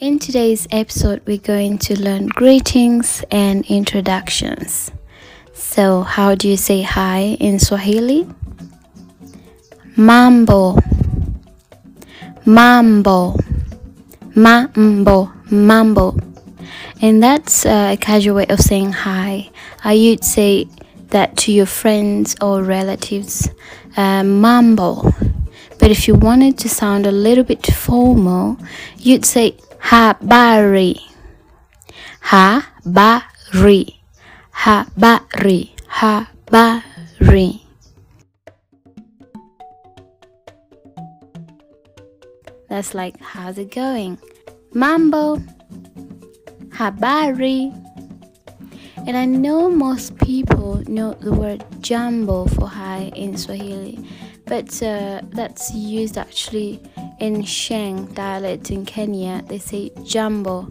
In today's episode, we're going to learn greetings and introductions. So, how do you say hi in Swahili? Mambo, mambo, mambo, mambo. And that's a casual way of saying hi. Uh, you'd say that to your friends or relatives, uh, mambo. But if you wanted to sound a little bit formal, you'd say habari. Habari. Habari. Habari. That's like, how's it going? Mambo. Habari. And I know most people know the word jambo for hi in Swahili, but uh, that's used actually in Sheng dialect in Kenya. They say jambo,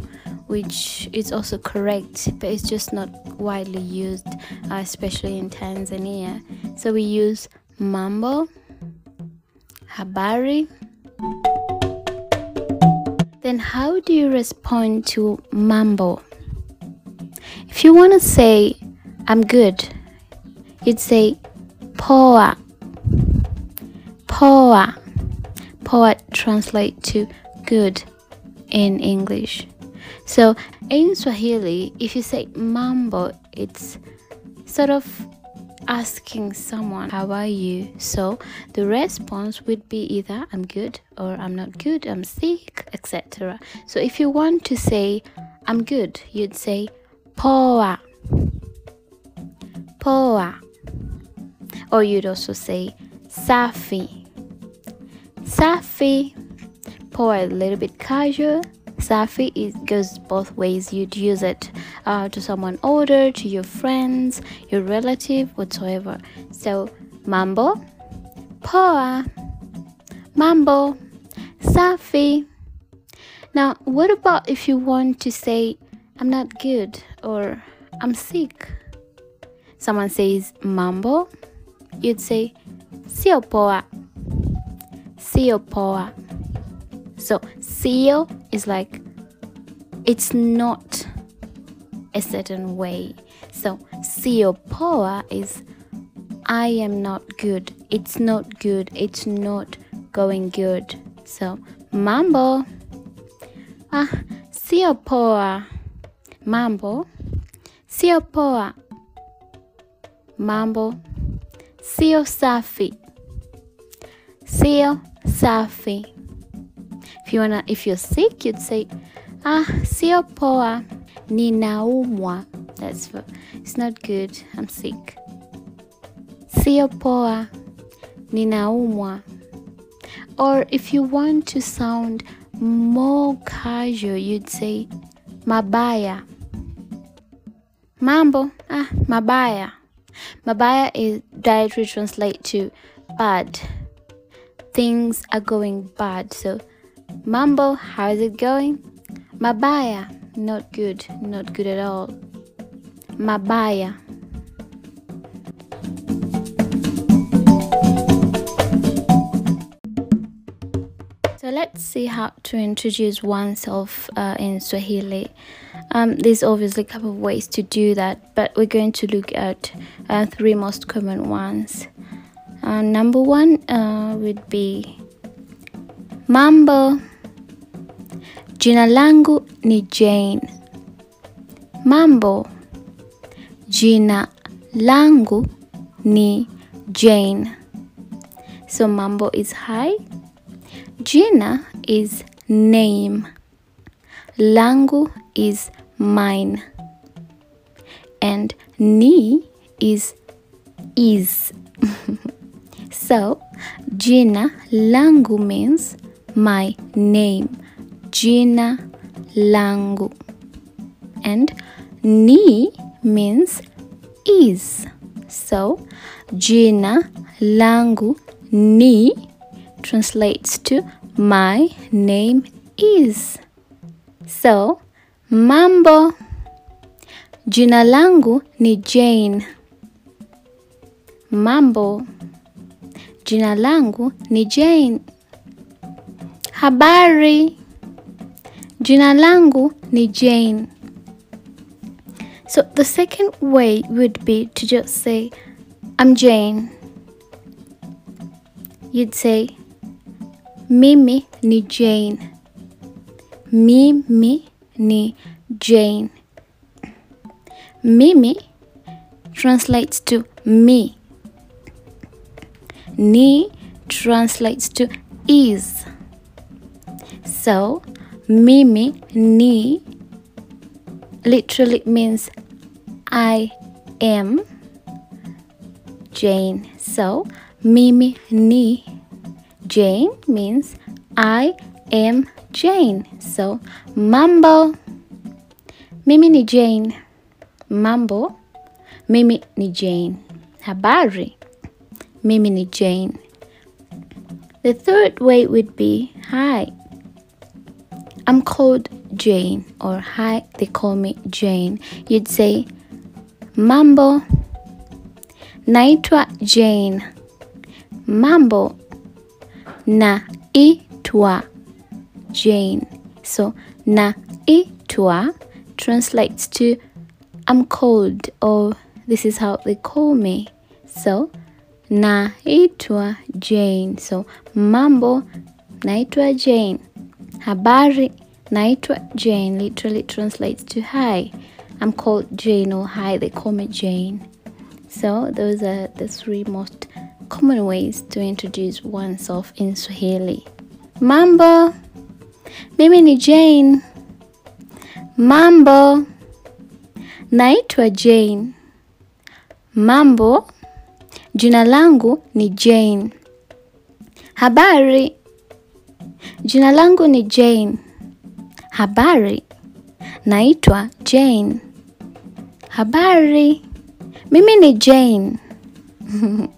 which is also correct, but it's just not widely used, uh, especially in Tanzania. So we use mambo, habari. Then, how do you respond to mambo? If you want to say, I'm good, you'd say, poa. Poa. Poa translate to good in English. So in Swahili, if you say mambo, it's sort of asking someone, How are you? So the response would be either I'm good or I'm not good, I'm sick, etc. So if you want to say I'm good, you'd say poa. Poa. Or you'd also say safi. Safi. Poa a little bit casual. Safi it goes both ways. You'd use it uh, to someone older, to your friends, your relative, whatsoever. So mambo, poa, mambo, safi. Now, what about if you want to say I'm not good or I'm sick? Someone says mambo, you'd say sio poa, sio poa. So sio is like it's not a certain way. So sio poa is I am not good. It's not good. It's not going good. So mambo. Ah, sio poa. Mambo. Sio poa. Mambo. Sio safi. Sio safi. If you wanna, if you're sick, you'd say, ah, sio poa, ninaumwa. That's it's not good. I'm sick. Sio poa, ninaumwa. Or if you want to sound more casual, you'd say mabaya. Mambo, ah, mabaya. Mabaya is directly translate to bad. Things are going bad. So Mambo, how's it going? Mabaya, not good, not good at all. Mabaya. So let's see how to introduce oneself uh, in Swahili. Um, there's obviously a couple of ways to do that, but we're going to look at uh, three most common ones. Uh, number one uh, would be Mambo. Jina langu ni Jane. Mambo. Jina langu ni Jane. So mambo is hi. Jina is name. Langu is mine. And ni is is. So jina langu means my name. Jina langu. And ni means is. So jina langu ni translates to my name is. So mambo. Jina langu ni Jane. Mambo. Jina langu ni Jane. Habari. Jina langu ni Jane. So the second way would be to just say, I'm Jane. You'd say, Mimi ni Jane. Mimi ni Jane. Mimi translates to me. Ni translates to is. So, Mimi ni literally means I am Jane. So, Mimi ni Jane means I am Jane. So, mambo. Mimi ni Jane. Mambo. Mimi ni Jane. Habari. Mimi ni Jane. The third way would be hi. I'm called Jane or hi, they call me Jane. You'd say mambo. Naitwa Jane. Mambo. Naitwa Jane. So naitwa translates to I'm called or this is how they call me. So naitwa Jane. So mambo naitwa Jane. Habari naitwa Jane literally translates to hi. I'm called Jane or hi, they call me Jane. So those are the three most common ways to introduce oneself in Swahili. Mambo, mimi ni Jane. Mambo, naitwa Jane. Mambo, jina langu ni Jane. Habari, jina langu ni Jane. Habari, naitwa Jane. Habari, mimi ni Jane.